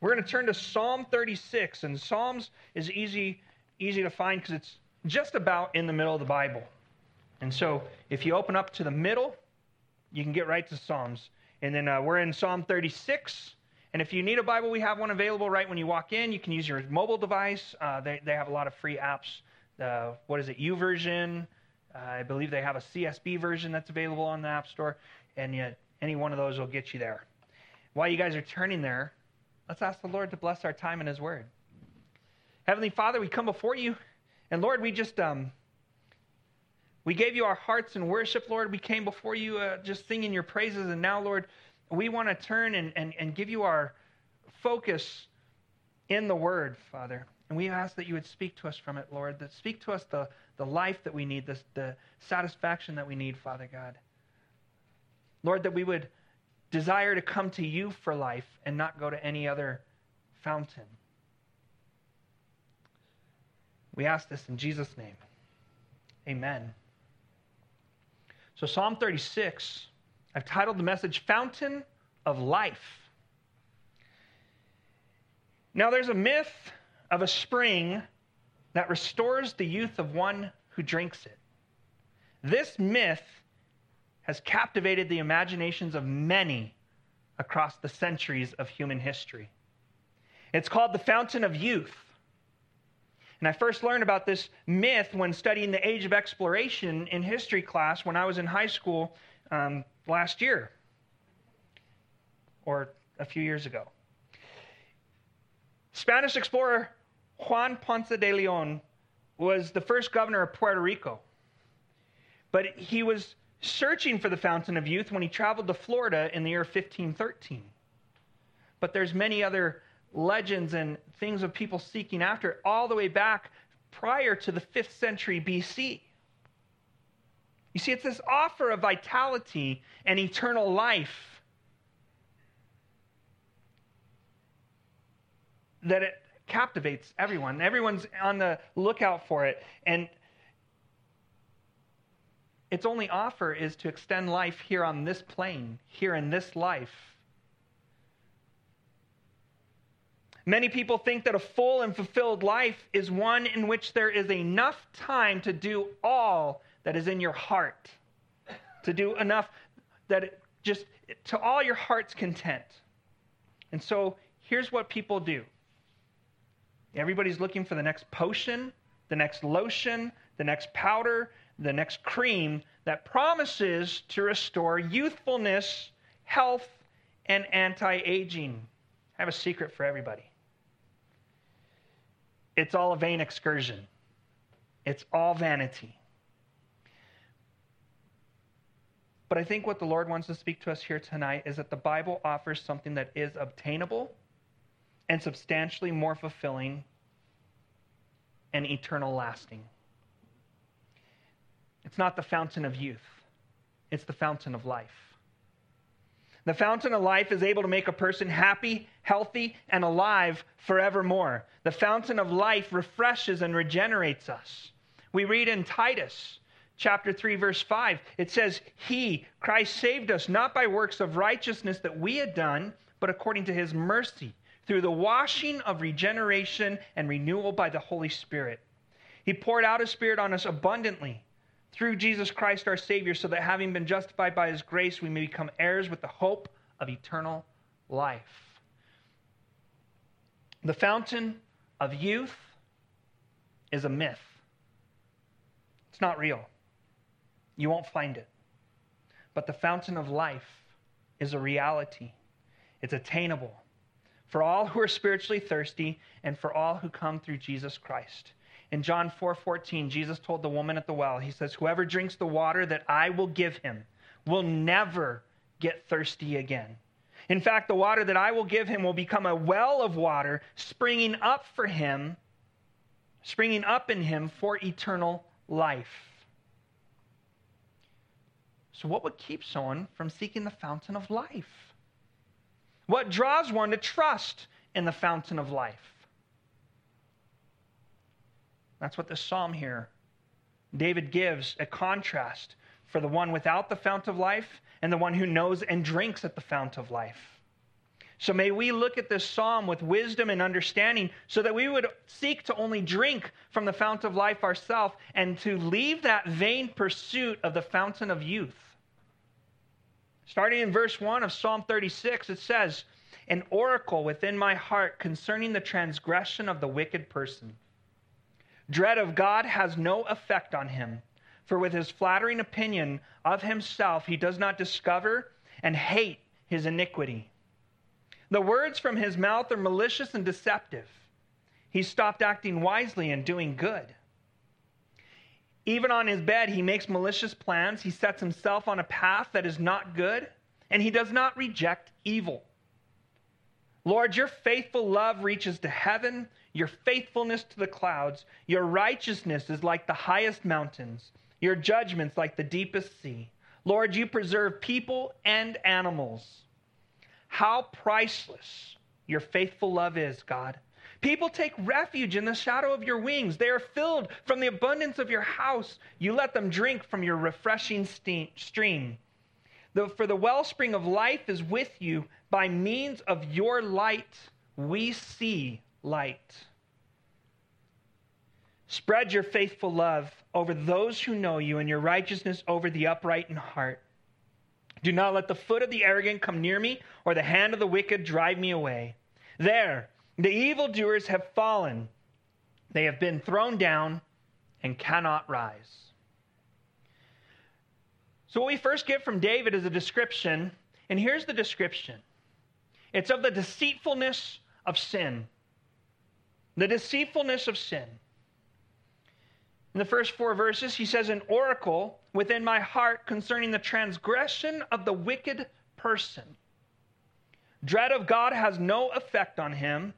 We're going to turn to Psalm 36, and Psalms is easy, easy to find because it's just about in the middle of the Bible. And so if you open up to the middle, you can get right to Psalms. And then uh, we're in Psalm 36. And if you need a Bible, we have one available right when you walk in. You can use your mobile device. Uh, they, they have a lot of free apps. Uh, what is it, YouVersion? Uh, I believe they have a CSB version that's available on the App Store. And yet, any one of those will get you there. While you guys are turning there, let's ask the Lord to bless our time in His Word. Heavenly Father, we come before you. And Lord, we just. Um, we gave you our hearts in worship, Lord. We came before you uh, just singing your praises. And now, Lord, we want to turn and, and, and give you our focus in the word, Father. And we ask that you would speak to us from it, Lord, that speak to us the, the life that we need, the, the satisfaction that we need, Father God. Lord, that we would desire to come to you for life and not go to any other fountain. We ask this in Jesus' name. Amen. So, Psalm 36, I've titled the message Fountain of Life. Now, there's a myth of a spring that restores the youth of one who drinks it. This myth has captivated the imaginations of many across the centuries of human history. It's called the Fountain of Youth. And I first learned about this myth when studying the age of exploration in history class when I was in high school um, last year or a few years ago. Spanish explorer Juan Ponce de Leon was the first governor of Puerto Rico. But he was searching for the fountain of youth when he traveled to Florida in the year 1513. But there's many other legends and things of people seeking after it all the way back prior to the 5th century BC. You see, it's this offer of vitality and eternal life that it captivates everyone. Everyone's on the lookout for it. And its only offer is to extend life here on this plane, here in this life. Many people think that a full and fulfilled life is one in which there is enough time to do all that is in your heart, to do enough that it just to all your heart's content. And so here's what people do everybody's looking for the next potion, the next lotion, the next powder, the next cream that promises to restore youthfulness, health, and anti aging. I have a secret for everybody. It's all a vain excursion, it's all vanity. But I think what the Lord wants to speak to us here tonight is that the Bible offers something that is obtainable and substantially more fulfilling and eternal lasting. It's not the fountain of youth, it's the fountain of life. The fountain of life is able to make a person happy, healthy, and alive forevermore. The fountain of life refreshes and regenerates us. We read in Titus chapter 3 verse 5 it says he Christ saved us not by works of righteousness that we had done but according to his mercy through the washing of regeneration and renewal by the Holy Spirit. He poured out his spirit on us abundantly through Jesus Christ our Savior, so that having been justified by his grace, we may become heirs with the hope of eternal life. The fountain of youth is a myth, it's not real. You won't find it. But the fountain of life is a reality, it's attainable for all who are spiritually thirsty and for all who come through Jesus Christ. In John 4 14, Jesus told the woman at the well, He says, Whoever drinks the water that I will give him will never get thirsty again. In fact, the water that I will give him will become a well of water springing up for him, springing up in him for eternal life. So, what would keep someone from seeking the fountain of life? What draws one to trust in the fountain of life? That's what this psalm here, David gives a contrast for the one without the fount of life and the one who knows and drinks at the fount of life. So may we look at this psalm with wisdom and understanding so that we would seek to only drink from the fountain of life ourselves and to leave that vain pursuit of the fountain of youth. Starting in verse 1 of Psalm 36, it says, An oracle within my heart concerning the transgression of the wicked person. Dread of God has no effect on him, for with his flattering opinion of himself, he does not discover and hate his iniquity. The words from his mouth are malicious and deceptive. He stopped acting wisely and doing good. Even on his bed, he makes malicious plans. He sets himself on a path that is not good, and he does not reject evil. Lord, your faithful love reaches to heaven, your faithfulness to the clouds. Your righteousness is like the highest mountains, your judgments like the deepest sea. Lord, you preserve people and animals. How priceless your faithful love is, God. People take refuge in the shadow of your wings. They are filled from the abundance of your house. You let them drink from your refreshing stream. For the wellspring of life is with you. By means of your light, we see light. Spread your faithful love over those who know you and your righteousness over the upright in heart. Do not let the foot of the arrogant come near me, or the hand of the wicked drive me away. There, the evildoers have fallen. They have been thrown down and cannot rise. So, what we first get from David is a description, and here's the description it's of the deceitfulness of sin. The deceitfulness of sin. In the first four verses, he says, An oracle within my heart concerning the transgression of the wicked person. Dread of God has no effect on him,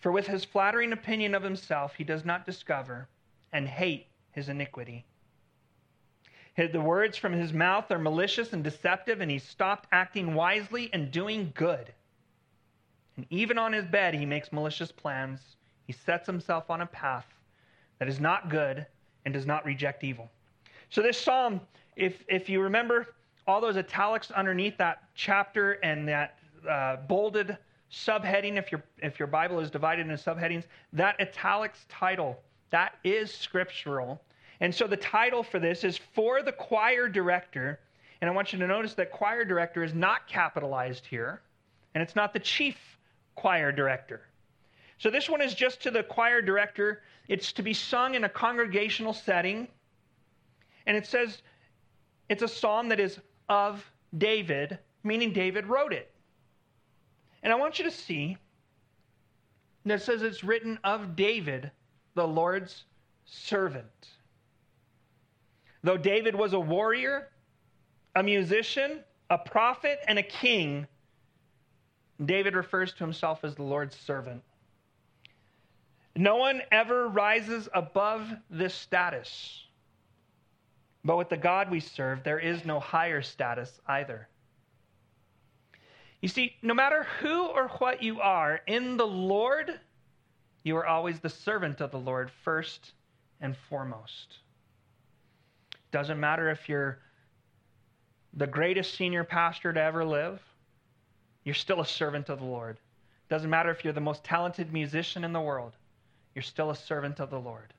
for with his flattering opinion of himself, he does not discover and hate his iniquity. The words from his mouth are malicious and deceptive, and he stopped acting wisely and doing good. And even on his bed, he makes malicious plans. He sets himself on a path that is not good and does not reject evil. So, this psalm, if, if you remember all those italics underneath that chapter and that uh, bolded subheading, if your, if your Bible is divided into subheadings, that italics title, that is scriptural. And so the title for this is For the Choir Director. And I want you to notice that choir director is not capitalized here, and it's not the chief choir director. So this one is just to the choir director. It's to be sung in a congregational setting. And it says it's a psalm that is of David, meaning David wrote it. And I want you to see that it says it's written of David, the Lord's servant. Though David was a warrior, a musician, a prophet, and a king, David refers to himself as the Lord's servant. No one ever rises above this status. But with the God we serve, there is no higher status either. You see, no matter who or what you are in the Lord, you are always the servant of the Lord first and foremost. Doesn't matter if you're the greatest senior pastor to ever live, you're still a servant of the Lord. Doesn't matter if you're the most talented musician in the world, you're still a servant of the Lord.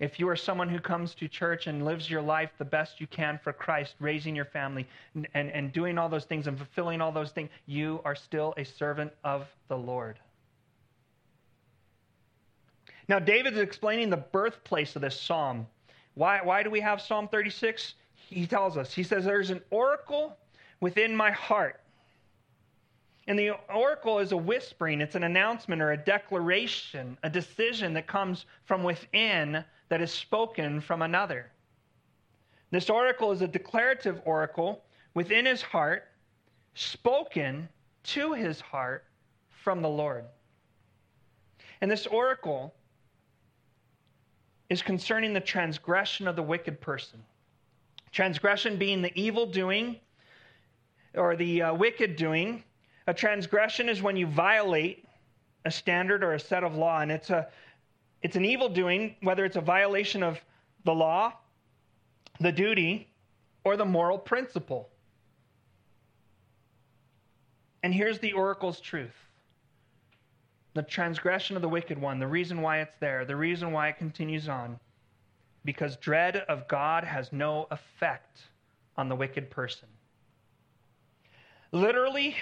If you are someone who comes to church and lives your life the best you can for Christ, raising your family and, and, and doing all those things and fulfilling all those things, you are still a servant of the Lord. Now, David is explaining the birthplace of this psalm. Why, why do we have Psalm 36? He tells us, he says, There's an oracle within my heart and the oracle is a whispering, it's an announcement or a declaration, a decision that comes from within that is spoken from another. This oracle is a declarative oracle within his heart, spoken to his heart from the Lord. And this oracle is concerning the transgression of the wicked person. Transgression being the evil doing or the uh, wicked doing a transgression is when you violate a standard or a set of law, and it's a it's an evil doing, whether it's a violation of the law, the duty, or the moral principle. And here's the oracle's truth the transgression of the wicked one, the reason why it's there, the reason why it continues on. Because dread of God has no effect on the wicked person. Literally,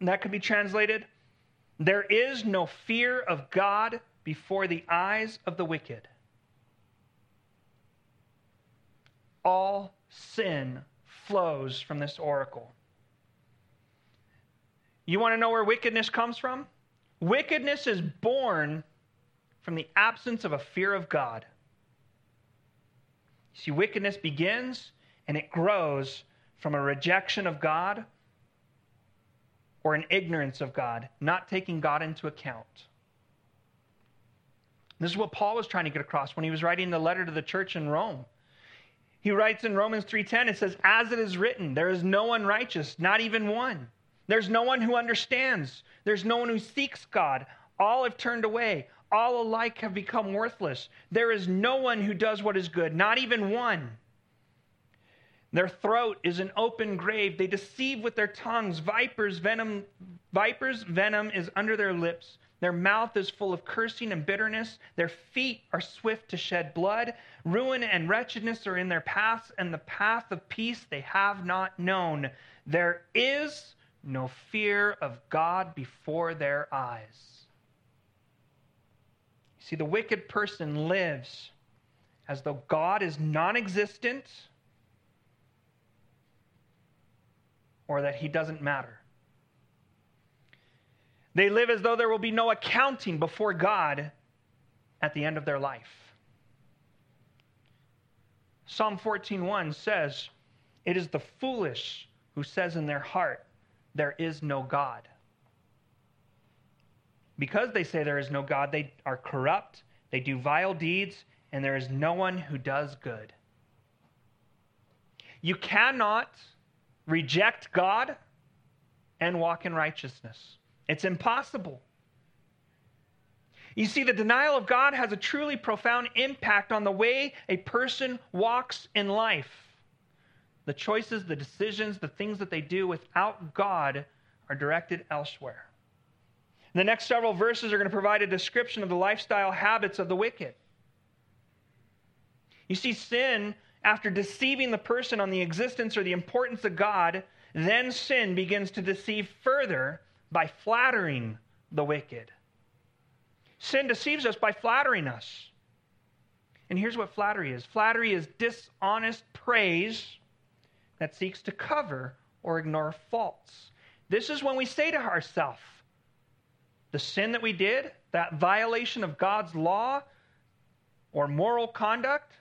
that could be translated there is no fear of God before the eyes of the wicked. All sin flows from this oracle. You want to know where wickedness comes from? Wickedness is born from the absence of a fear of God. See, wickedness begins and it grows from a rejection of God or an ignorance of God, not taking God into account. This is what Paul was trying to get across when he was writing the letter to the church in Rome. He writes in Romans 3:10 it says as it is written there is no one righteous not even one. There's no one who understands. There's no one who seeks God. All have turned away. All alike have become worthless. There is no one who does what is good, not even one. Their throat is an open grave. They deceive with their tongues. Vipers venom vipers venom is under their lips. Their mouth is full of cursing and bitterness. Their feet are swift to shed blood. Ruin and wretchedness are in their paths, and the path of peace they have not known. There is no fear of God before their eyes. You See, the wicked person lives as though God is non existent or that he doesn't matter. They live as though there will be no accounting before God at the end of their life. Psalm 14:1 says, "It is the foolish who says in their heart, there is no God." Because they say there is no God, they are corrupt, they do vile deeds, and there is no one who does good. You cannot reject God and walk in righteousness. It's impossible. You see, the denial of God has a truly profound impact on the way a person walks in life. The choices, the decisions, the things that they do without God are directed elsewhere. The next several verses are going to provide a description of the lifestyle habits of the wicked. You see, sin after deceiving the person on the existence or the importance of God, then sin begins to deceive further by flattering the wicked. Sin deceives us by flattering us. And here's what flattery is flattery is dishonest praise that seeks to cover or ignore faults. This is when we say to ourselves, the sin that we did, that violation of God's law or moral conduct,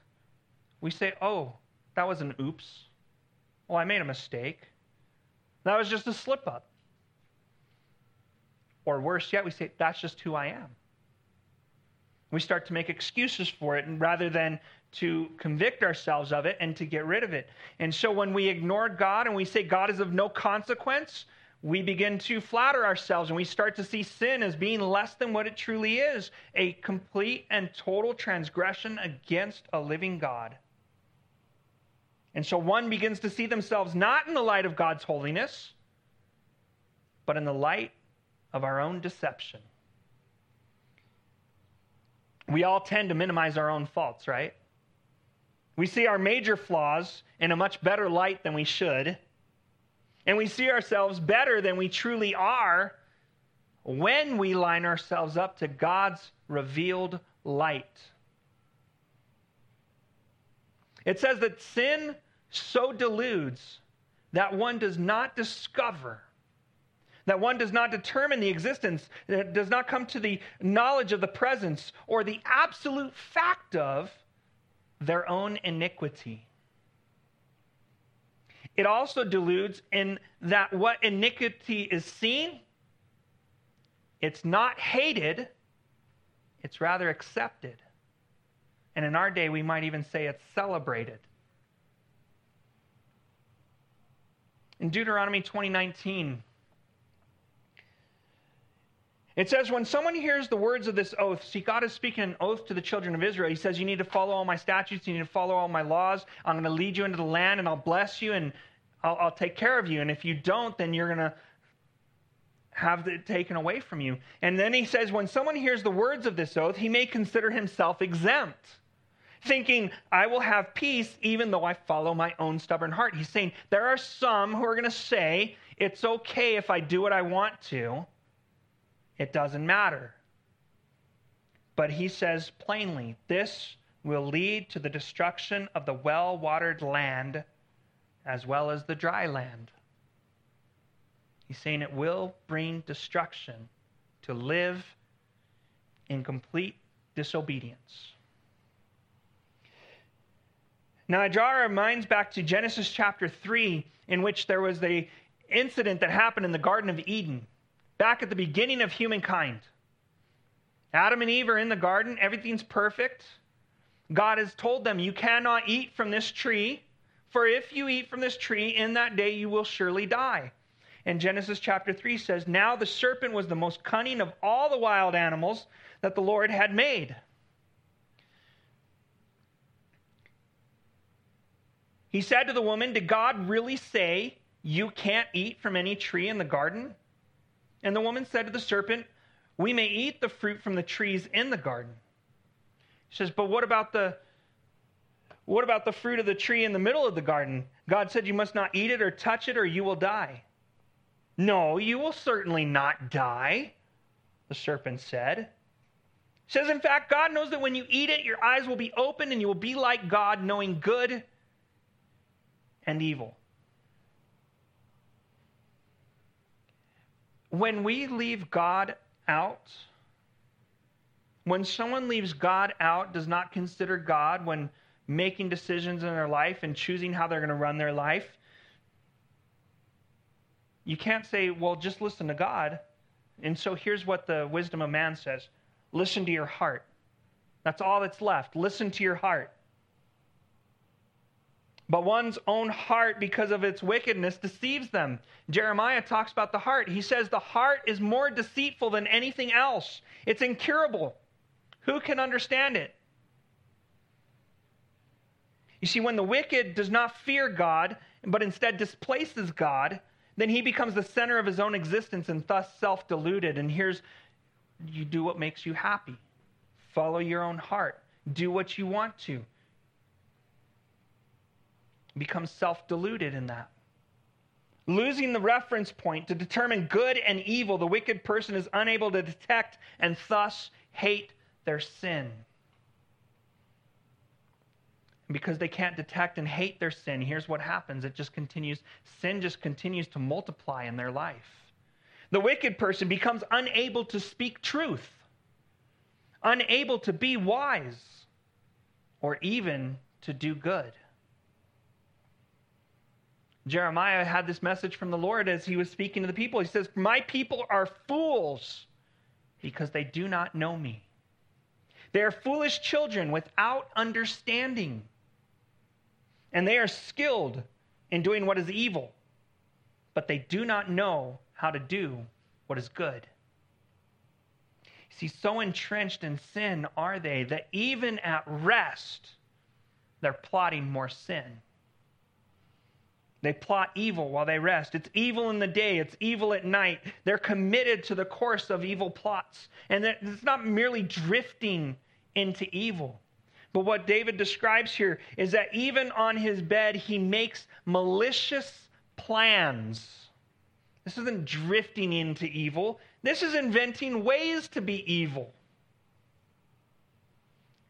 we say, oh, that was an oops. Well, I made a mistake. That was just a slip up. Or worse yet, we say, that's just who I am. We start to make excuses for it and rather than to convict ourselves of it and to get rid of it. And so when we ignore God and we say God is of no consequence, we begin to flatter ourselves and we start to see sin as being less than what it truly is a complete and total transgression against a living God. And so one begins to see themselves not in the light of God's holiness, but in the light of our own deception. We all tend to minimize our own faults, right? We see our major flaws in a much better light than we should. And we see ourselves better than we truly are when we line ourselves up to God's revealed light. It says that sin so deludes that one does not discover, that one does not determine the existence, that does not come to the knowledge of the presence or the absolute fact of their own iniquity. It also deludes in that what iniquity is seen, it's not hated, it's rather accepted. And in our day, we might even say it's celebrated. In Deuteronomy 2019, it says, when someone hears the words of this oath, see, God is speaking an oath to the children of Israel. He says, You need to follow all my statutes, you need to follow all my laws. I'm going to lead you into the land, and I'll bless you, and I'll, I'll take care of you. And if you don't, then you're going to have it taken away from you. And then he says, when someone hears the words of this oath, he may consider himself exempt, thinking, I will have peace even though I follow my own stubborn heart. He's saying, there are some who are going to say, it's okay if I do what I want to, it doesn't matter. But he says plainly, this will lead to the destruction of the well watered land as well as the dry land. He's saying it will bring destruction to live in complete disobedience. Now, I draw our minds back to Genesis chapter 3, in which there was the incident that happened in the Garden of Eden, back at the beginning of humankind. Adam and Eve are in the garden, everything's perfect. God has told them, You cannot eat from this tree, for if you eat from this tree, in that day you will surely die. And Genesis chapter 3 says, Now the serpent was the most cunning of all the wild animals that the Lord had made. He said to the woman, Did God really say you can't eat from any tree in the garden? And the woman said to the serpent, We may eat the fruit from the trees in the garden. He says, But what about the what about the fruit of the tree in the middle of the garden? God said you must not eat it or touch it or you will die. No, you will certainly not die, the serpent said. He says, in fact, God knows that when you eat it, your eyes will be open and you will be like God, knowing good and evil. When we leave God out, when someone leaves God out, does not consider God when making decisions in their life and choosing how they're going to run their life, you can't say, well, just listen to God. And so here's what the wisdom of man says listen to your heart. That's all that's left. Listen to your heart. But one's own heart, because of its wickedness, deceives them. Jeremiah talks about the heart. He says the heart is more deceitful than anything else, it's incurable. Who can understand it? You see, when the wicked does not fear God, but instead displaces God, then he becomes the center of his own existence and thus self deluded. And here's you do what makes you happy, follow your own heart, do what you want to. Become self deluded in that. Losing the reference point to determine good and evil, the wicked person is unable to detect and thus hate their sin because they can't detect and hate their sin, here's what happens it just continues, sin just continues to multiply in their life. The wicked person becomes unable to speak truth, unable to be wise, or even to do good. Jeremiah had this message from the Lord as he was speaking to the people. He says, My people are fools because they do not know me. They are foolish children without understanding and they are skilled in doing what is evil, but they do not know how to do what is good. See, so entrenched in sin are they that even at rest, they're plotting more sin. They plot evil while they rest. It's evil in the day, it's evil at night. They're committed to the course of evil plots. And it's not merely drifting into evil, but what David describes here is that even on his bed, he makes malicious plans. This isn't drifting into evil, this is inventing ways to be evil.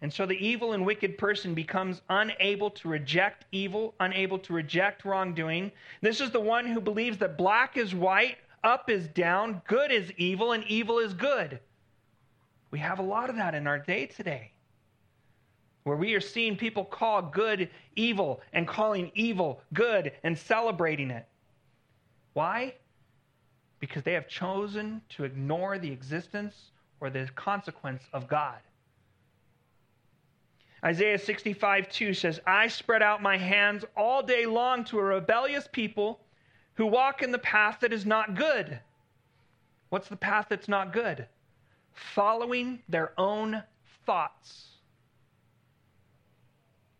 And so the evil and wicked person becomes unable to reject evil, unable to reject wrongdoing. This is the one who believes that black is white, up is down, good is evil, and evil is good. We have a lot of that in our day today where we are seeing people call good evil and calling evil good and celebrating it. Why? Because they have chosen to ignore the existence or the consequence of God. Isaiah 65 2 says, I spread out my hands all day long to a rebellious people who walk in the path that is not good. What's the path that's not good? Following their own thoughts.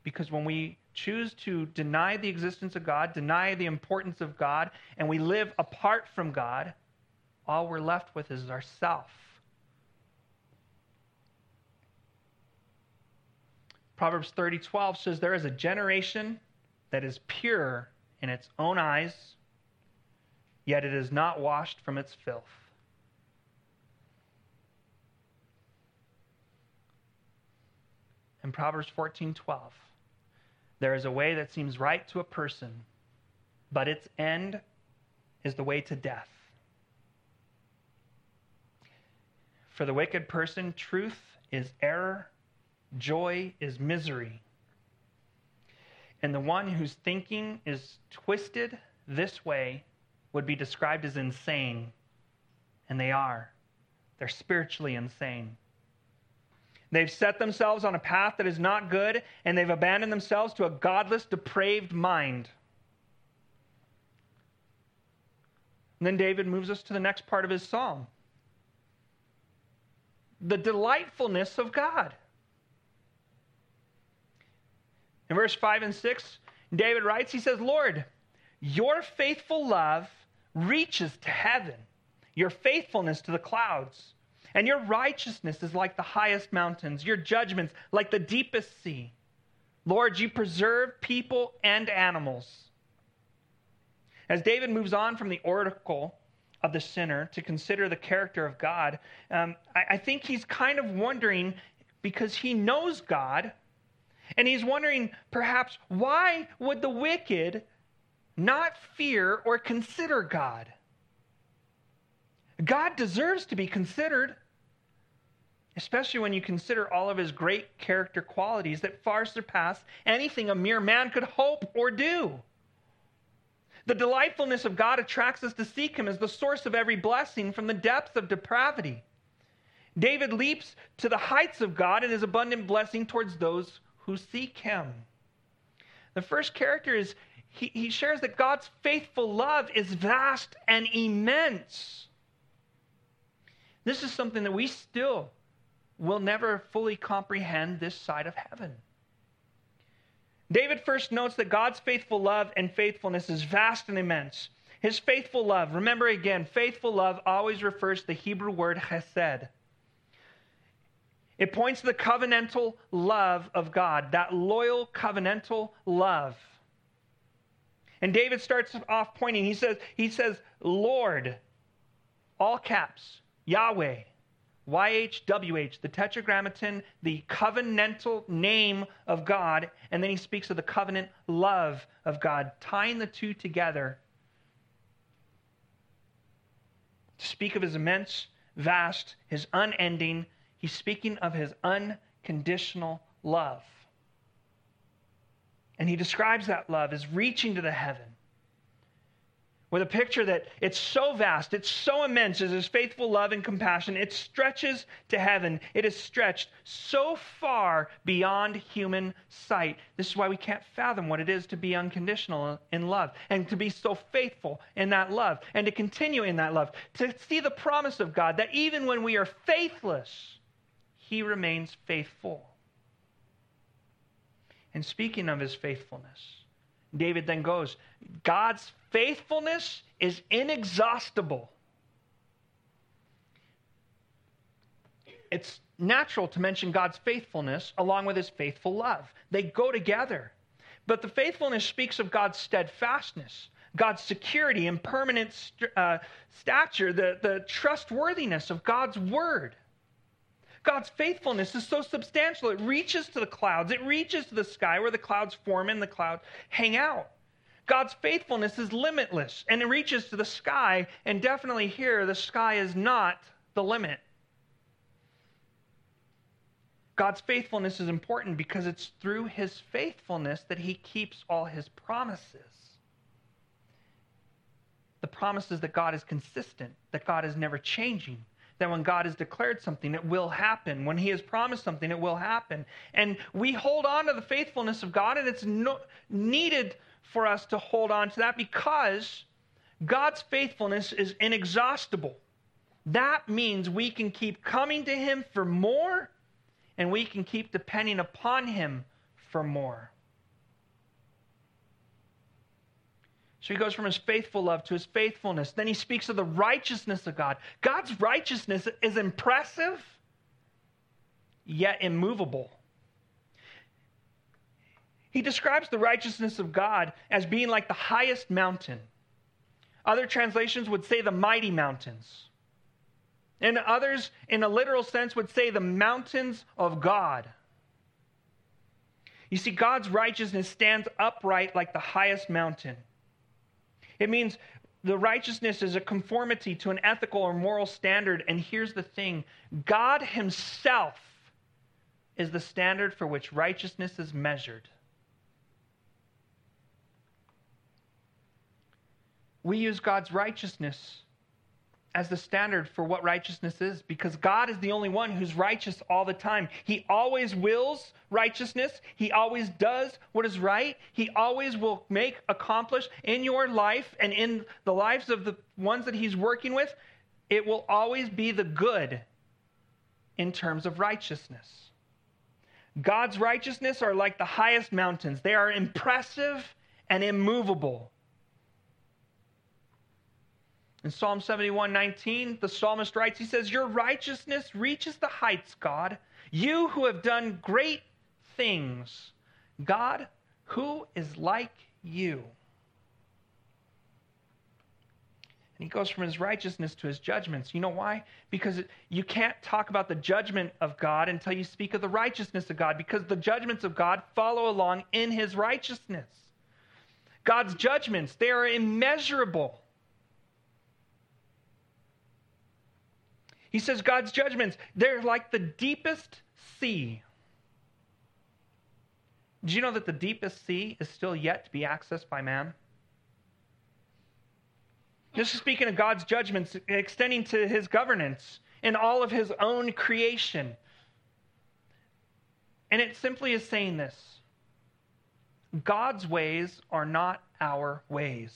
Because when we choose to deny the existence of God, deny the importance of God, and we live apart from God, all we're left with is ourself. Proverbs 30:12 says there is a generation that is pure in its own eyes, yet it is not washed from its filth. In Proverbs 14:12, there is a way that seems right to a person, but its end is the way to death. For the wicked person, truth is error, joy is misery. And the one whose thinking is twisted this way would be described as insane. And they are. They're spiritually insane. They've set themselves on a path that is not good, and they've abandoned themselves to a godless, depraved mind. And then David moves us to the next part of his psalm the delightfulness of God. In verse 5 and 6, David writes, he says, Lord, your faithful love reaches to heaven, your faithfulness to the clouds. And your righteousness is like the highest mountains, your judgments like the deepest sea. Lord, you preserve people and animals. As David moves on from the oracle of the sinner to consider the character of God, um, I, I think he's kind of wondering because he knows God, and he's wondering perhaps why would the wicked not fear or consider God? God deserves to be considered especially when you consider all of his great character qualities that far surpass anything a mere man could hope or do. The delightfulness of God attracts us to seek him as the source of every blessing from the depths of depravity. David leaps to the heights of God and his abundant blessing towards those who seek him. The first character is he, he shares that God's faithful love is vast and immense. This is something that we still will never fully comprehend this side of heaven. David first notes that God's faithful love and faithfulness is vast and immense. His faithful love, remember again, faithful love always refers to the Hebrew word chesed. It points to the covenantal love of God, that loyal covenantal love. And David starts off pointing. He says, he says, Lord, all caps, Yahweh, YHWH, the tetragrammaton, the covenantal name of God, and then he speaks of the covenant love of God, tying the two together to speak of his immense, vast, his unending, he's speaking of his unconditional love. And he describes that love as reaching to the heaven with a picture that it's so vast, it's so immense as his faithful love and compassion. It stretches to heaven. It is stretched so far beyond human sight. This is why we can't fathom what it is to be unconditional in love and to be so faithful in that love and to continue in that love. To see the promise of God that even when we are faithless, he remains faithful. And speaking of his faithfulness, David then goes, God's faithfulness is inexhaustible. It's natural to mention God's faithfulness along with his faithful love. They go together. But the faithfulness speaks of God's steadfastness, God's security and permanent st- uh, stature, the, the trustworthiness of God's word. God's faithfulness is so substantial, it reaches to the clouds, it reaches to the sky where the clouds form and the clouds hang out. God's faithfulness is limitless and it reaches to the sky, and definitely here, the sky is not the limit. God's faithfulness is important because it's through his faithfulness that he keeps all his promises. The promises that God is consistent, that God is never changing, that when God has declared something, it will happen. When He has promised something, it will happen. And we hold on to the faithfulness of God, and it's no, needed for us to hold on to that because God's faithfulness is inexhaustible. That means we can keep coming to Him for more, and we can keep depending upon Him for more. So he goes from his faithful love to his faithfulness. Then he speaks of the righteousness of God. God's righteousness is impressive, yet immovable. He describes the righteousness of God as being like the highest mountain. Other translations would say the mighty mountains. And others, in a literal sense, would say the mountains of God. You see, God's righteousness stands upright like the highest mountain. It means the righteousness is a conformity to an ethical or moral standard. And here's the thing God Himself is the standard for which righteousness is measured. We use God's righteousness as the standard for what righteousness is because God is the only one who's righteous all the time. He always wills righteousness, He always does what is right, He always will make, accomplish in your life and in the lives of the ones that He's working with. It will always be the good in terms of righteousness. God's righteousness are like the highest mountains. They are impressive and immovable. In Psalm 71 19, the psalmist writes, he says, Your righteousness reaches the heights, God. You who have done great things. God, who is like you? And he goes from his righteousness to his judgments. You know why? Because you can't talk about the judgment of God until you speak of the righteousness of God, because the judgments of God follow along in his righteousness. God's judgments, they are immeasurable. He says God's judgments, they're like the deepest sea. Do you know that the deepest sea is still yet to be accessed by man? This is speaking of God's judgments extending to his governance in all of his own creation. And it simply is saying this God's ways are not our ways.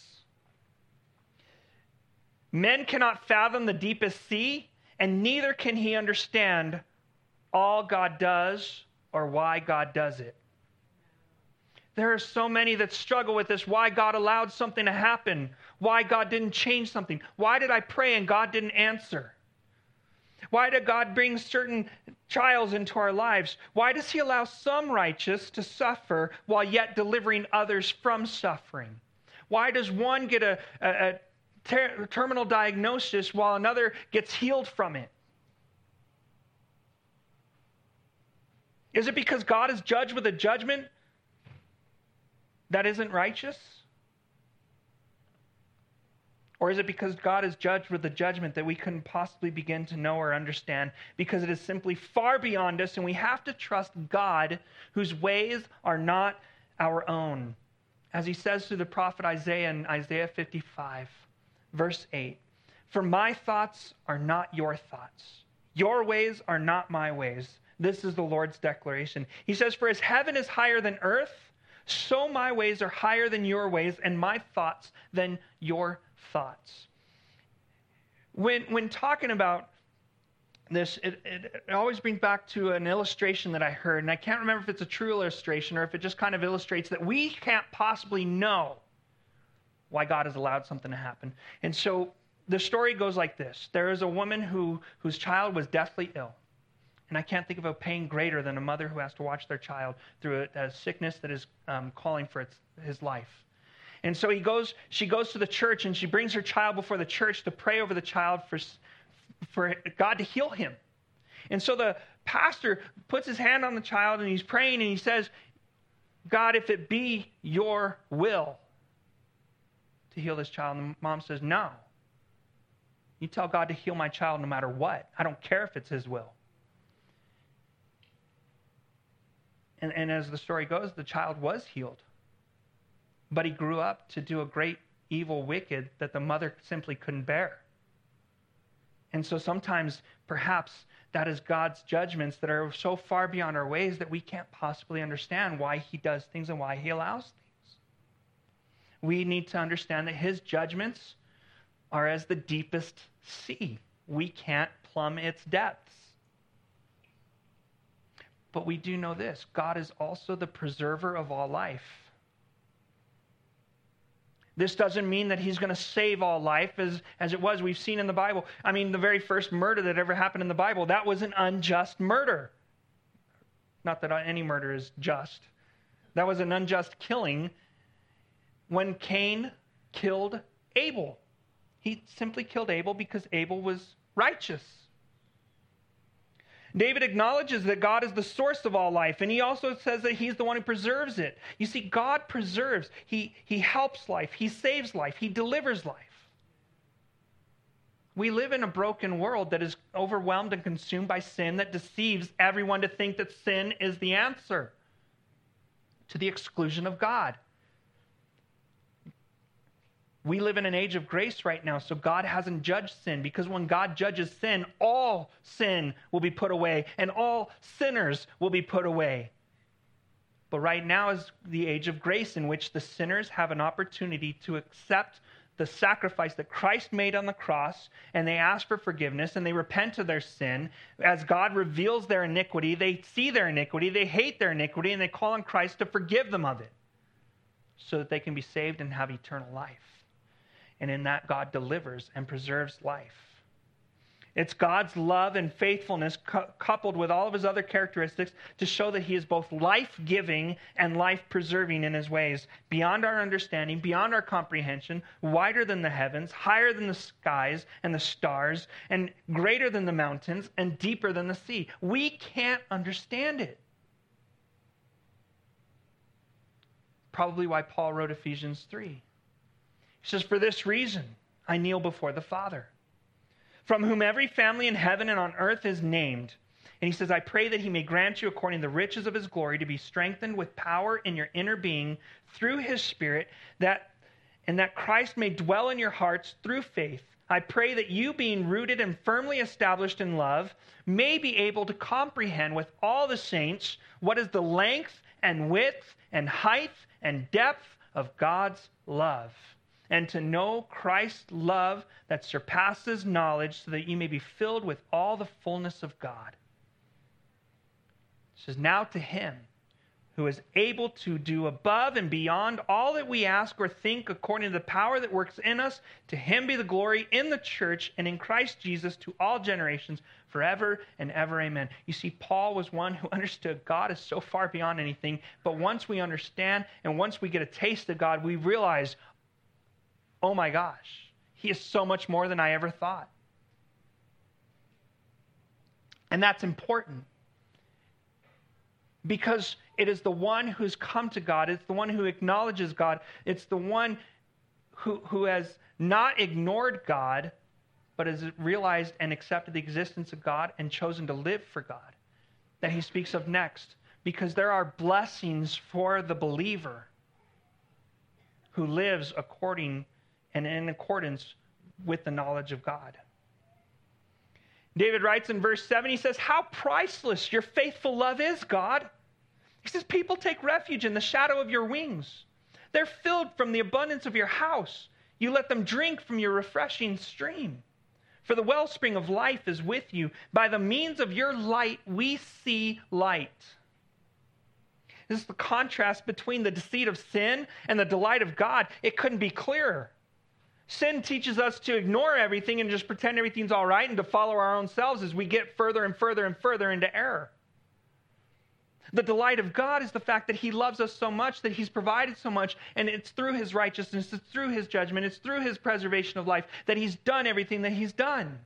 Men cannot fathom the deepest sea, and neither can he understand all God does or why God does it. There are so many that struggle with this why God allowed something to happen, why God didn't change something, why did I pray and God didn't answer? Why did God bring certain trials into our lives? Why does He allow some righteous to suffer while yet delivering others from suffering? Why does one get a, a, ter- terminal diagnosis while another gets healed from it? Is it because God is judged with a judgment that isn't righteous? Or is it because God is judged with a judgment that we couldn't possibly begin to know or understand because it is simply far beyond us and we have to trust God whose ways are not our own? As he says through the prophet Isaiah in Isaiah 55. Verse 8 For my thoughts are not your thoughts, your ways are not my ways. This is the Lord's declaration. He says, For as heaven is higher than earth, so my ways are higher than your ways, and my thoughts than your thoughts. When, when talking about this, it, it, it, always brings back to an illustration that I heard, and I can't remember if it's a true illustration or if it just kind of illustrates that we can't possibly know why God has allowed something to happen. And so the story goes like this There is a woman who, whose child was deathly ill. And I can't think of a pain greater than a mother who has to watch their child through a, a sickness that is um, calling for its, his life. And so he goes, she goes to the church and she brings her child before the church to pray over the child for, for God to heal him. And so the pastor puts his hand on the child and he's praying and he says, God, if it be your will, to heal this child? And the mom says, No. You tell God to heal my child no matter what. I don't care if it's His will. And, and as the story goes, the child was healed. But he grew up to do a great evil, wicked that the mother simply couldn't bear. And so sometimes, perhaps, that is God's judgments that are so far beyond our ways that we can't possibly understand why He does things and why He allows things we need to understand that his judgments are as the deepest sea. We can't plumb its depths. But we do know this God is also the preserver of all life. This doesn't mean that he's going to save all life as, as it was. We've seen in the Bible. I mean, the very first murder that ever happened in the Bible, that was an unjust murder. Not that any murder is just. That was an unjust killing when Cain killed Abel. He simply killed Abel because Abel was righteous. David acknowledges that God is the source of all life, and he also says that he's the one who preserves it. You see, God preserves, he, he helps life, he saves life, he delivers life. We live in a broken world that is overwhelmed and consumed by sin that deceives everyone to think that sin is the answer to the exclusion of God. We live in an age of grace right now, so God hasn't judged sin because when God judges sin, all sin will be put away and all sinners will be put away. But right now is the age of grace in which the sinners have an opportunity to accept the sacrifice that Christ made on the cross and they ask for forgiveness and they repent of their sin. As God reveals their iniquity, they see their iniquity, they hate their iniquity, and they call on Christ to forgive them of it so that they can be saved and have eternal life and in that, God delivers and preserves life. It's God's love and faithfulness cu- coupled with all of his other characteristics to show that he is both life giving and life preserving in his ways, beyond our understanding, beyond our comprehension, wider than the heavens, higher than the skies and the stars, and greater than the mountains, and deeper than the sea. We can't understand it. Probably why Paul wrote Ephesians 3. Says, For this reason I kneel before the Father, from whom every family in heaven and on earth is named. And he says, I pray that he may grant you, according to the riches of his glory, to be strengthened with power in your inner being through his Spirit, that and that Christ may dwell in your hearts through faith. I pray that you, being rooted and firmly established in love, may be able to comprehend with all the saints what is the length and width and height and depth of God's love and to know Christ's love that surpasses knowledge, so that you may be filled with all the fullness of God. It says, Now to him who is able to do above and beyond all that we ask or think according to the power that works in us, to him be the glory in the church and in Christ Jesus to all generations, forever and ever. Amen. You see, Paul was one who understood God is so far beyond anything, but once we understand and once we get a taste of God, we realize, oh my gosh, he is so much more than I ever thought. And that's important because it is the one who's come to God, it's the one who acknowledges God, it's the one who, who has not ignored God, but has realized and accepted the existence of God and chosen to live for God that he speaks of next. Because there are blessings for the believer who lives according and in accordance with the knowledge of God. David writes in verse 7, he says, How priceless your faithful love is, God. He says, People take refuge in the shadow of your wings. They're filled from the abundance of your house. You let them drink from your refreshing stream. For the wellspring of life is with you. By the means of your light, we see light. This is the contrast between the deceit of sin and the delight of God. It couldn't be clearer. Sin teaches us to ignore everything and just pretend everything's all right and to follow our own selves as we get further and further and further into error. The delight of God is the fact that He loves us so much, that He's provided so much, and it's through His righteousness, it's through His judgment, it's through His preservation of life that He's done everything that He's done.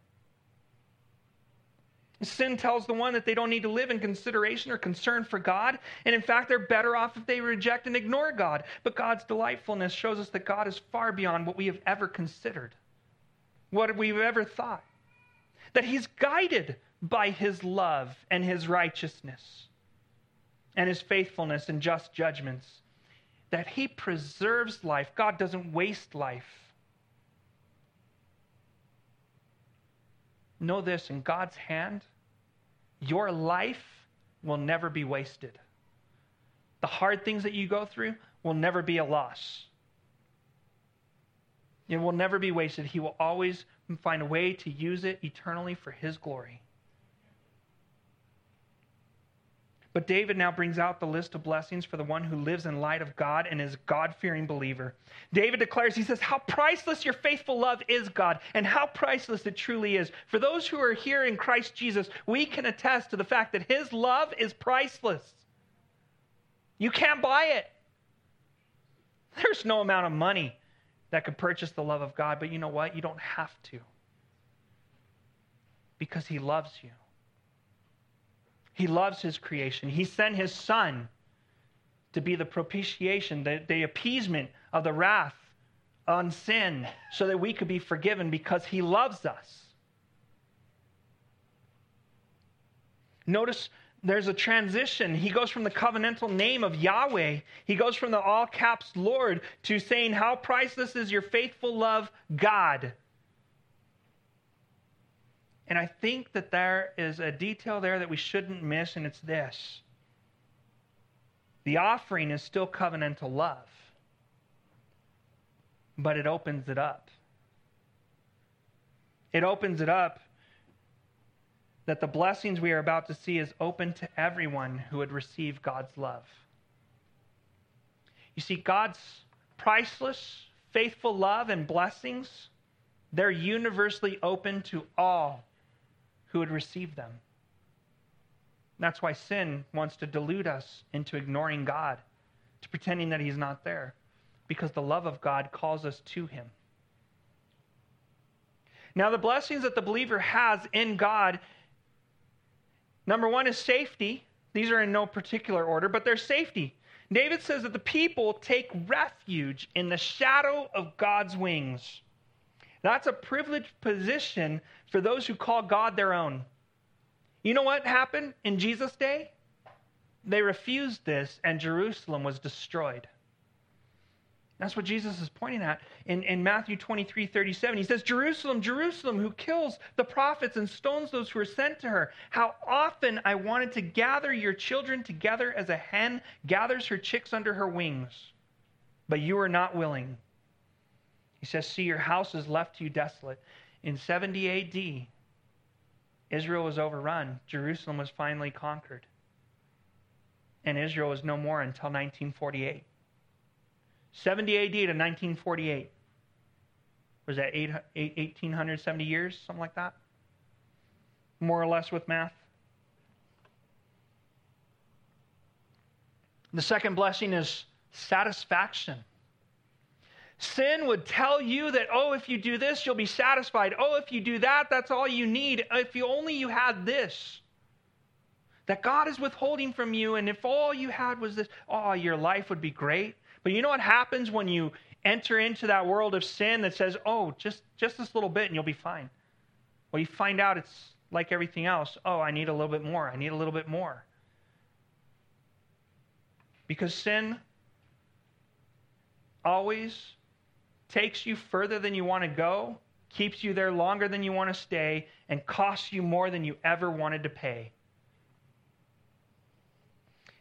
Sin tells the one that they don't need to live in consideration or concern for God. And in fact, they're better off if they reject and ignore God. But God's delightfulness shows us that God is far beyond what we have ever considered, what we've ever thought. That He's guided by His love and His righteousness and His faithfulness and just judgments. That He preserves life. God doesn't waste life. Know this in God's hand, your life will never be wasted. The hard things that you go through will never be a loss. It will never be wasted. He will always find a way to use it eternally for His glory. But David now brings out the list of blessings for the one who lives in light of God and is God fearing believer. David declares, he says, How priceless your faithful love is, God, and how priceless it truly is. For those who are here in Christ Jesus, we can attest to the fact that his love is priceless. You can't buy it. There's no amount of money that could purchase the love of God, but you know what? You don't have to because he loves you. He loves his creation. He sent his son to be the propitiation, the, the appeasement of the wrath on sin, so that we could be forgiven because he loves us. Notice there's a transition. He goes from the covenantal name of Yahweh, he goes from the all caps Lord to saying, How priceless is your faithful love, God. And I think that there is a detail there that we shouldn't miss, and it's this the offering is still covenantal love, but it opens it up. It opens it up that the blessings we are about to see is open to everyone who would receive God's love. You see, God's priceless, faithful love and blessings, they're universally open to all who would receive them. That's why sin wants to delude us into ignoring God, to pretending that He's not there, because the love of God calls us to Him. Now, the blessings that the believer has in God number one is safety. These are in no particular order, but they're safety. David says that the people take refuge in the shadow of God's wings. That's a privileged position for those who call God their own. You know what happened in Jesus' day? They refused this, and Jerusalem was destroyed. That's what Jesus is pointing at in, in Matthew 23 37. He says, Jerusalem, Jerusalem, who kills the prophets and stones those who are sent to her. How often I wanted to gather your children together as a hen gathers her chicks under her wings, but you are not willing. He says, See, your house is left to you desolate. In 70 AD, Israel was overrun. Jerusalem was finally conquered. And Israel was no more until 1948. 70 AD to 1948. Was that 8, 8, 1870 years? Something like that? More or less with math. The second blessing is satisfaction. Sin would tell you that, oh, if you do this, you'll be satisfied. Oh, if you do that, that's all you need. If you only you had this. That God is withholding from you, and if all you had was this, oh, your life would be great. But you know what happens when you enter into that world of sin that says, oh, just, just this little bit and you'll be fine? Well, you find out it's like everything else. Oh, I need a little bit more. I need a little bit more. Because sin always takes you further than you want to go, keeps you there longer than you want to stay, and costs you more than you ever wanted to pay.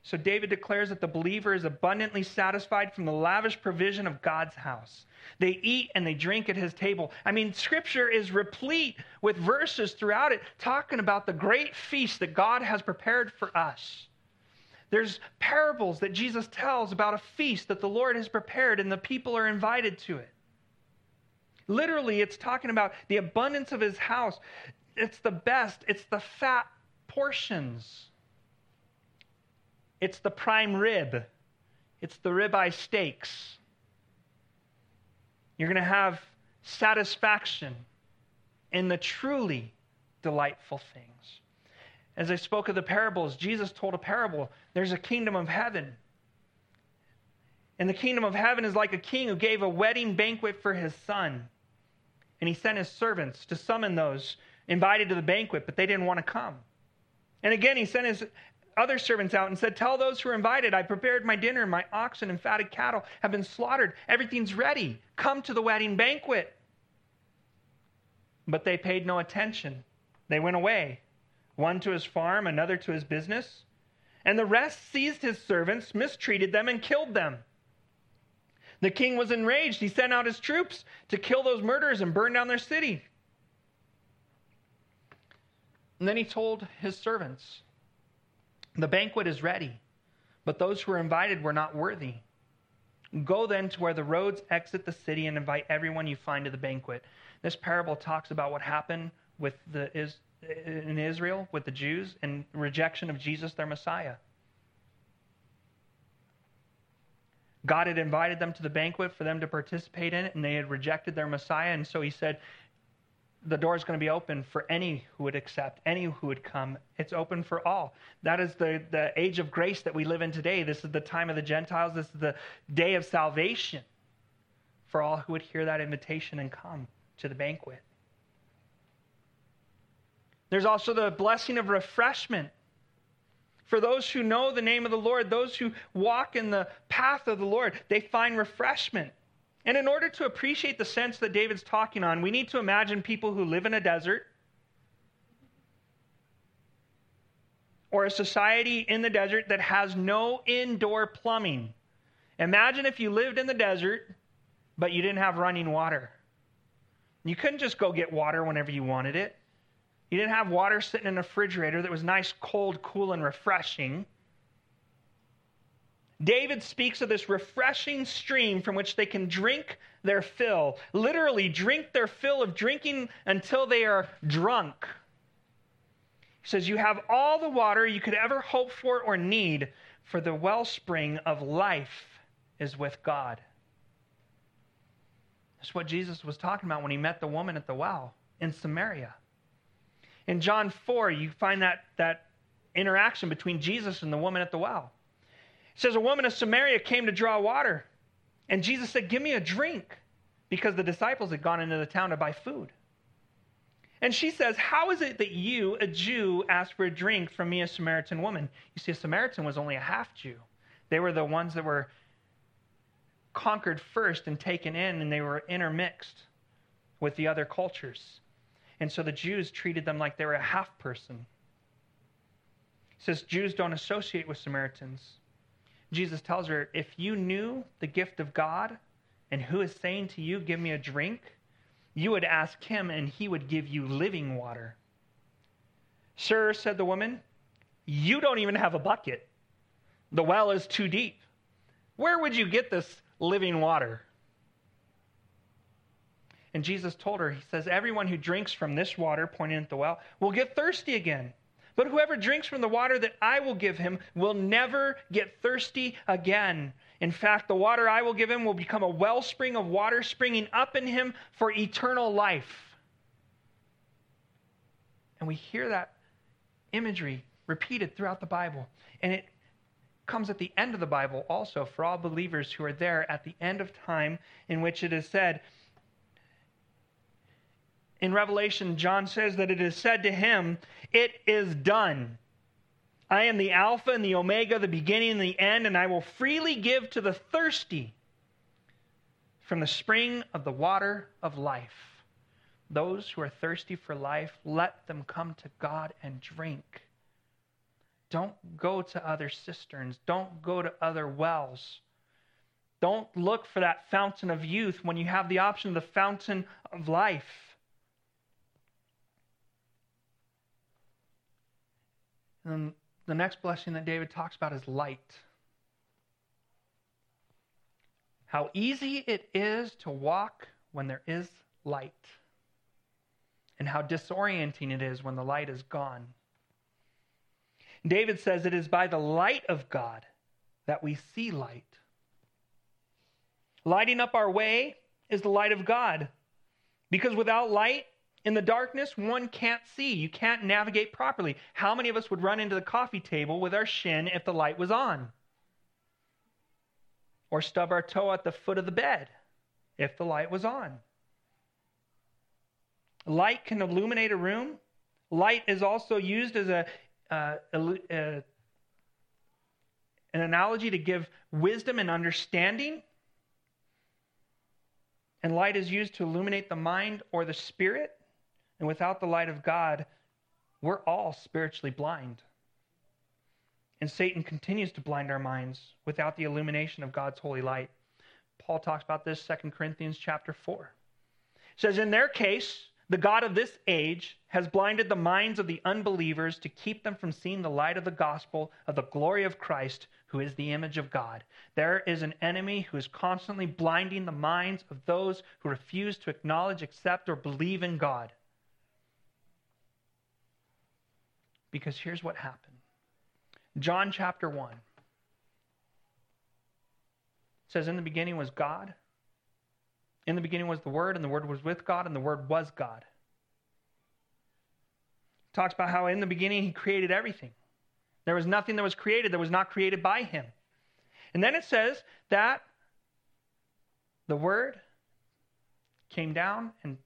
So David declares that the believer is abundantly satisfied from the lavish provision of God's house. They eat and they drink at his table. I mean, scripture is replete with verses throughout it talking about the great feast that God has prepared for us. There's parables that Jesus tells about a feast that the Lord has prepared and the people are invited to it. Literally, it's talking about the abundance of his house. It's the best, it's the fat portions. It's the prime rib. It's the ribeye steaks. You're going to have satisfaction in the truly delightful things. As I spoke of the parables, Jesus told a parable. There's a kingdom of heaven. And the kingdom of heaven is like a king who gave a wedding banquet for his son. And he sent his servants to summon those invited to the banquet, but they didn't want to come. And again, he sent his other servants out and said, Tell those who are invited, I prepared my dinner. My oxen and fatted cattle have been slaughtered. Everything's ready. Come to the wedding banquet. But they paid no attention. They went away, one to his farm, another to his business. And the rest seized his servants, mistreated them, and killed them. The king was enraged. He sent out his troops to kill those murderers and burn down their city. And then he told his servants, The banquet is ready, but those who were invited were not worthy. Go then to where the roads exit the city and invite everyone you find to the banquet. This parable talks about what happened with the in Israel with the Jews and rejection of Jesus their Messiah. God had invited them to the banquet for them to participate in it, and they had rejected their Messiah. And so he said, The door is going to be open for any who would accept, any who would come. It's open for all. That is the, the age of grace that we live in today. This is the time of the Gentiles. This is the day of salvation for all who would hear that invitation and come to the banquet. There's also the blessing of refreshment for those who know the name of the Lord, those who walk in the path of the Lord, they find refreshment. And in order to appreciate the sense that David's talking on, we need to imagine people who live in a desert or a society in the desert that has no indoor plumbing. Imagine if you lived in the desert, but you didn't have running water. You couldn't just go get water whenever you wanted it. You didn't have water sitting in a refrigerator that was nice, cold, cool, and refreshing. David speaks of this refreshing stream from which they can drink their fill, literally, drink their fill of drinking until they are drunk. He says, You have all the water you could ever hope for or need, for the wellspring of life is with God. That's what Jesus was talking about when he met the woman at the well in Samaria. In John 4, you find that, that interaction between Jesus and the woman at the well. It says, A woman of Samaria came to draw water. And Jesus said, Give me a drink, because the disciples had gone into the town to buy food. And she says, How is it that you, a Jew, ask for a drink from me, a Samaritan woman? You see, a Samaritan was only a half Jew. They were the ones that were conquered first and taken in, and they were intermixed with the other cultures. And so the Jews treated them like they were a half person. Says Jews don't associate with Samaritans. Jesus tells her, if you knew the gift of God and who is saying to you, Give me a drink, you would ask him and he would give you living water. Sir, said the woman, you don't even have a bucket. The well is too deep. Where would you get this living water? And Jesus told her, He says, Everyone who drinks from this water, pointing at the well, will get thirsty again. But whoever drinks from the water that I will give him will never get thirsty again. In fact, the water I will give him will become a wellspring of water springing up in him for eternal life. And we hear that imagery repeated throughout the Bible. And it comes at the end of the Bible also for all believers who are there at the end of time, in which it is said, in Revelation, John says that it is said to him, It is done. I am the Alpha and the Omega, the beginning and the end, and I will freely give to the thirsty from the spring of the water of life. Those who are thirsty for life, let them come to God and drink. Don't go to other cisterns. Don't go to other wells. Don't look for that fountain of youth when you have the option of the fountain of life. And the next blessing that David talks about is light. How easy it is to walk when there is light, and how disorienting it is when the light is gone. David says it is by the light of God that we see light. Lighting up our way is the light of God. Because without light, in the darkness, one can't see. You can't navigate properly. How many of us would run into the coffee table with our shin if the light was on? Or stub our toe at the foot of the bed if the light was on? Light can illuminate a room. Light is also used as a, uh, a an analogy to give wisdom and understanding. And light is used to illuminate the mind or the spirit. And without the light of God, we're all spiritually blind. And Satan continues to blind our minds without the illumination of God's holy light. Paul talks about this 2 Corinthians chapter 4. It says in their case, the God of this age has blinded the minds of the unbelievers to keep them from seeing the light of the gospel of the glory of Christ, who is the image of God. There is an enemy who is constantly blinding the minds of those who refuse to acknowledge, accept, or believe in God. Because here's what happened John chapter 1 says, In the beginning was God in the beginning was the Word, and the Word was with God, and the Word was God. Talks about how in the beginning He created everything. There was nothing that was created that was not created by Him. And then it says that the Word came down and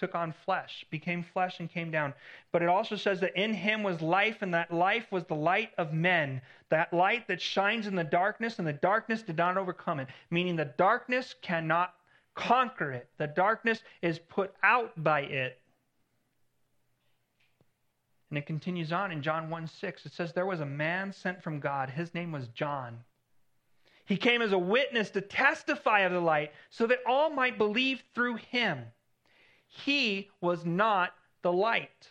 took on flesh, became flesh and came down. But it also says that in him was life, and that life was the light of men. That light that shines in the darkness, and the darkness did not overcome it. Meaning the darkness cannot conquer it. The darkness is put out by it. And it continues on in John 1 6. It says, There was a man sent from God. His name was John. He came as a witness to testify of the light so that all might believe through him. He was not the light,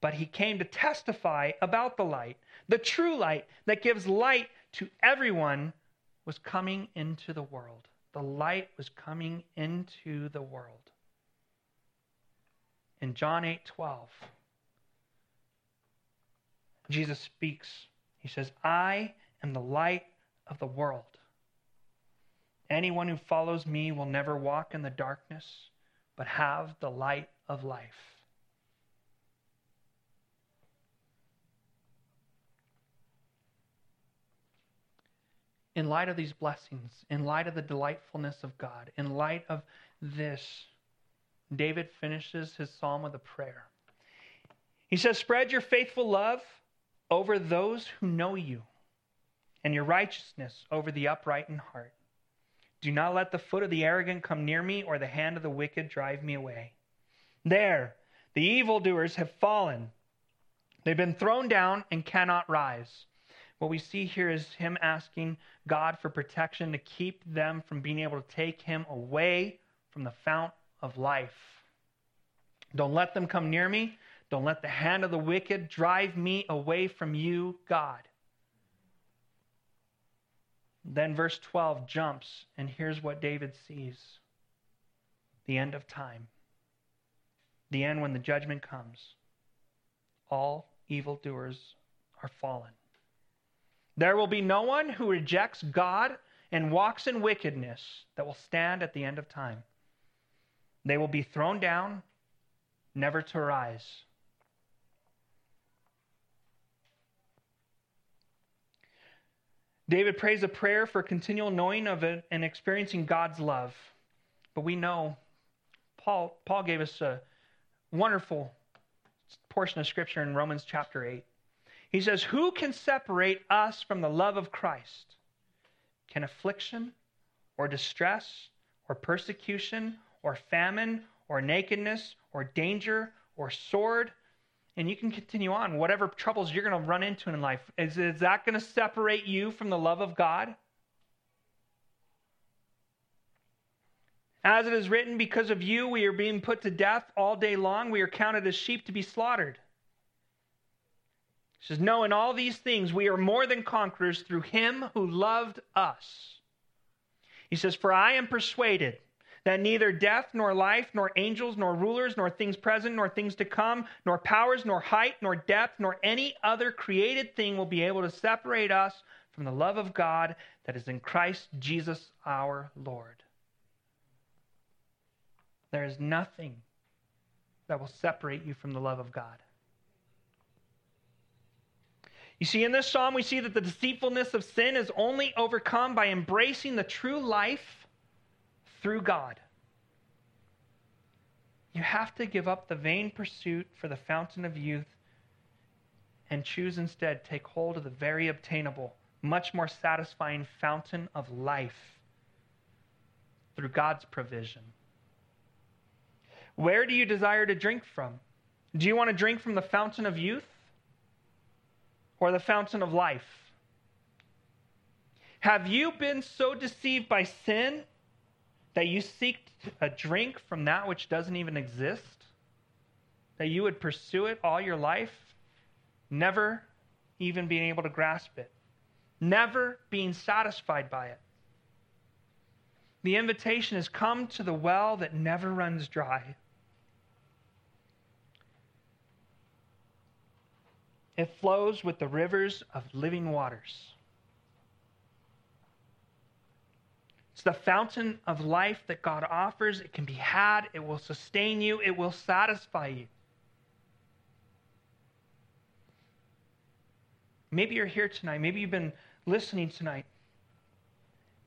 but he came to testify about the light. The true light that gives light to everyone was coming into the world the light was coming into the world. In John 8 12, Jesus speaks. He says, I am the light of the world. Anyone who follows me will never walk in the darkness, but have the light of life. in light of these blessings, in light of the delightfulness of God, in light of this, David finishes his psalm with a prayer. He says, Spread your faithful love over those who know you, and your righteousness over the upright in heart. Do not let the foot of the arrogant come near me, or the hand of the wicked drive me away. There, the evildoers have fallen. They've been thrown down and cannot rise. What we see here is him asking God for protection to keep them from being able to take him away from the fount of life. Don't let them come near me. Don't let the hand of the wicked drive me away from you, God. Then verse 12 jumps, and here's what David sees the end of time, the end when the judgment comes. All evildoers are fallen. There will be no one who rejects God and walks in wickedness that will stand at the end of time. They will be thrown down, never to rise. David prays a prayer for continual knowing of it and experiencing God's love. But we know Paul, Paul gave us a wonderful portion of scripture in Romans chapter 8. He says, Who can separate us from the love of Christ? Can affliction or distress or persecution or famine or nakedness or danger or sword? And you can continue on. Whatever troubles you're going to run into in life, is, is that going to separate you from the love of God? As it is written, because of you we are being put to death all day long. We are counted as sheep to be slaughtered. He says, No, in all these things we are more than conquerors through him who loved us. He says, For I am persuaded that neither death, nor life, nor angels, nor rulers, nor things present, nor things to come, nor powers, nor height, nor depth, nor any other created thing will be able to separate us from the love of God that is in Christ Jesus our Lord. There is nothing that will separate you from the love of God. You see, in this psalm, we see that the deceitfulness of sin is only overcome by embracing the true life through God. You have to give up the vain pursuit for the fountain of youth and choose instead take hold of the very obtainable, much more satisfying fountain of life through God's provision. Where do you desire to drink from? Do you want to drink from the fountain of youth? or the fountain of life? Have you been so deceived by sin that you seek a drink from that which doesn't even exist? that you would pursue it all your life, never even being able to grasp it, never being satisfied by it. The invitation is come to the well that never runs dry. It flows with the rivers of living waters. The fountain of life that God offers. It can be had, it will sustain you, it will satisfy you. Maybe you're here tonight. Maybe you've been listening tonight.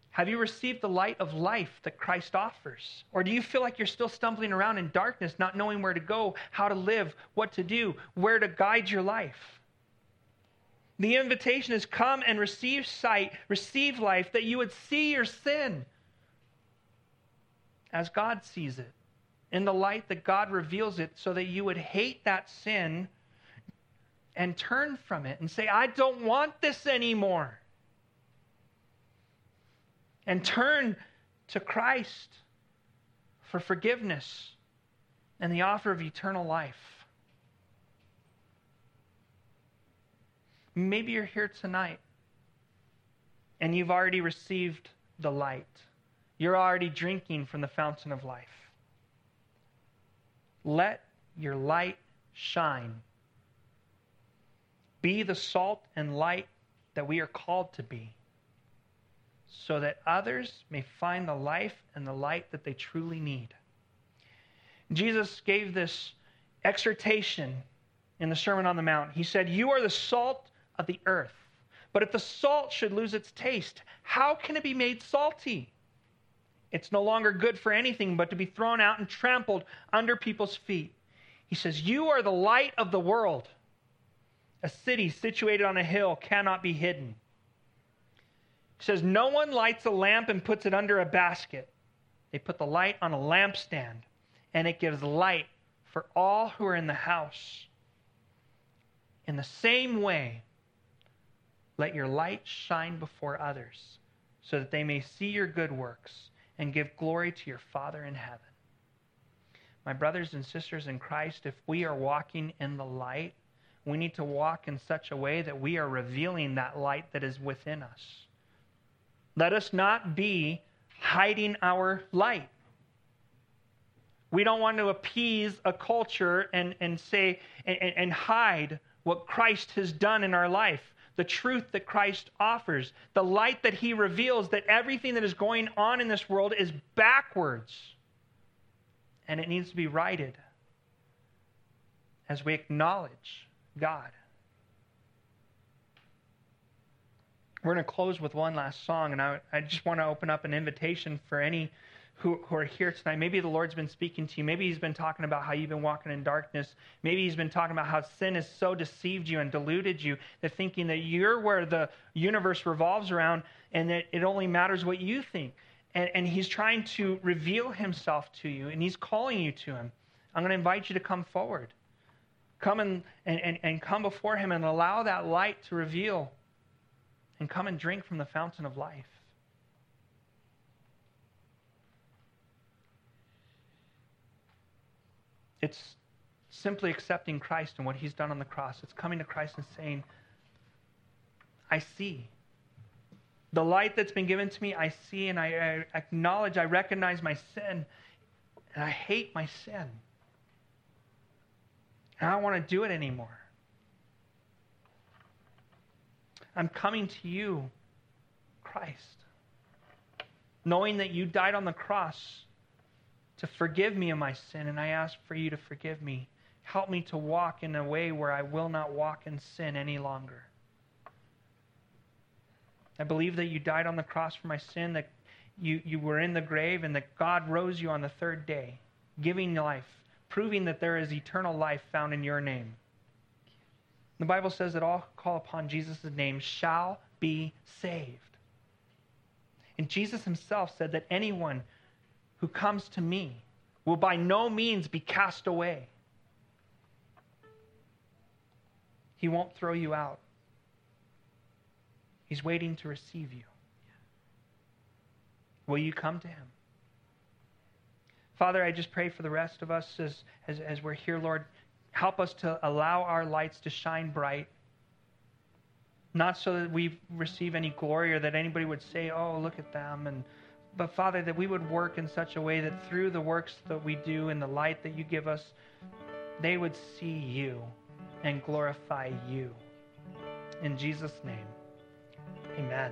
Have you received the light of life that Christ offers? Or do you feel like you're still stumbling around in darkness, not knowing where to go, how to live, what to do, where to guide your life? The invitation is come and receive sight, receive life, that you would see your sin as God sees it, in the light that God reveals it, so that you would hate that sin and turn from it and say, I don't want this anymore. And turn to Christ for forgiveness and the offer of eternal life. Maybe you're here tonight and you've already received the light. You're already drinking from the fountain of life. Let your light shine. Be the salt and light that we are called to be, so that others may find the life and the light that they truly need. Jesus gave this exhortation in the Sermon on the Mount. He said, You are the salt of the earth. But if the salt should lose its taste, how can it be made salty? It's no longer good for anything but to be thrown out and trampled under people's feet. He says, You are the light of the world. A city situated on a hill cannot be hidden. He says, No one lights a lamp and puts it under a basket. They put the light on a lampstand, and it gives light for all who are in the house. In the same way, let your light shine before others, so that they may see your good works and give glory to your Father in heaven. My brothers and sisters in Christ, if we are walking in the light, we need to walk in such a way that we are revealing that light that is within us. Let us not be hiding our light. We don't want to appease a culture and, and say and, and hide what Christ has done in our life the truth that Christ offers, the light that he reveals that everything that is going on in this world is backwards and it needs to be righted as we acknowledge God. We're going to close with one last song, and I, I just want to open up an invitation for any who, who are here tonight. Maybe the Lord's been speaking to you. Maybe He's been talking about how you've been walking in darkness. Maybe He's been talking about how sin has so deceived you and deluded you that thinking that you're where the universe revolves around and that it only matters what you think. And, and He's trying to reveal Himself to you, and He's calling you to Him. I'm going to invite you to come forward. Come and, and, and come before Him and allow that light to reveal and come and drink from the fountain of life. It's simply accepting Christ and what he's done on the cross. It's coming to Christ and saying, I see. The light that's been given to me, I see and I, I acknowledge, I recognize my sin, and I hate my sin. And I don't want to do it anymore. I'm coming to you, Christ, knowing that you died on the cross to forgive me of my sin, and I ask for you to forgive me. Help me to walk in a way where I will not walk in sin any longer. I believe that you died on the cross for my sin, that you, you were in the grave, and that God rose you on the third day, giving life, proving that there is eternal life found in your name. The Bible says that all who call upon Jesus' name shall be saved. And Jesus himself said that anyone who comes to me will by no means be cast away. He won't throw you out. He's waiting to receive you. Will you come to him? Father, I just pray for the rest of us as, as, as we're here, Lord. Help us to allow our lights to shine bright. Not so that we receive any glory or that anybody would say, oh, look at them. And, but Father, that we would work in such a way that through the works that we do and the light that you give us, they would see you and glorify you. In Jesus' name, amen.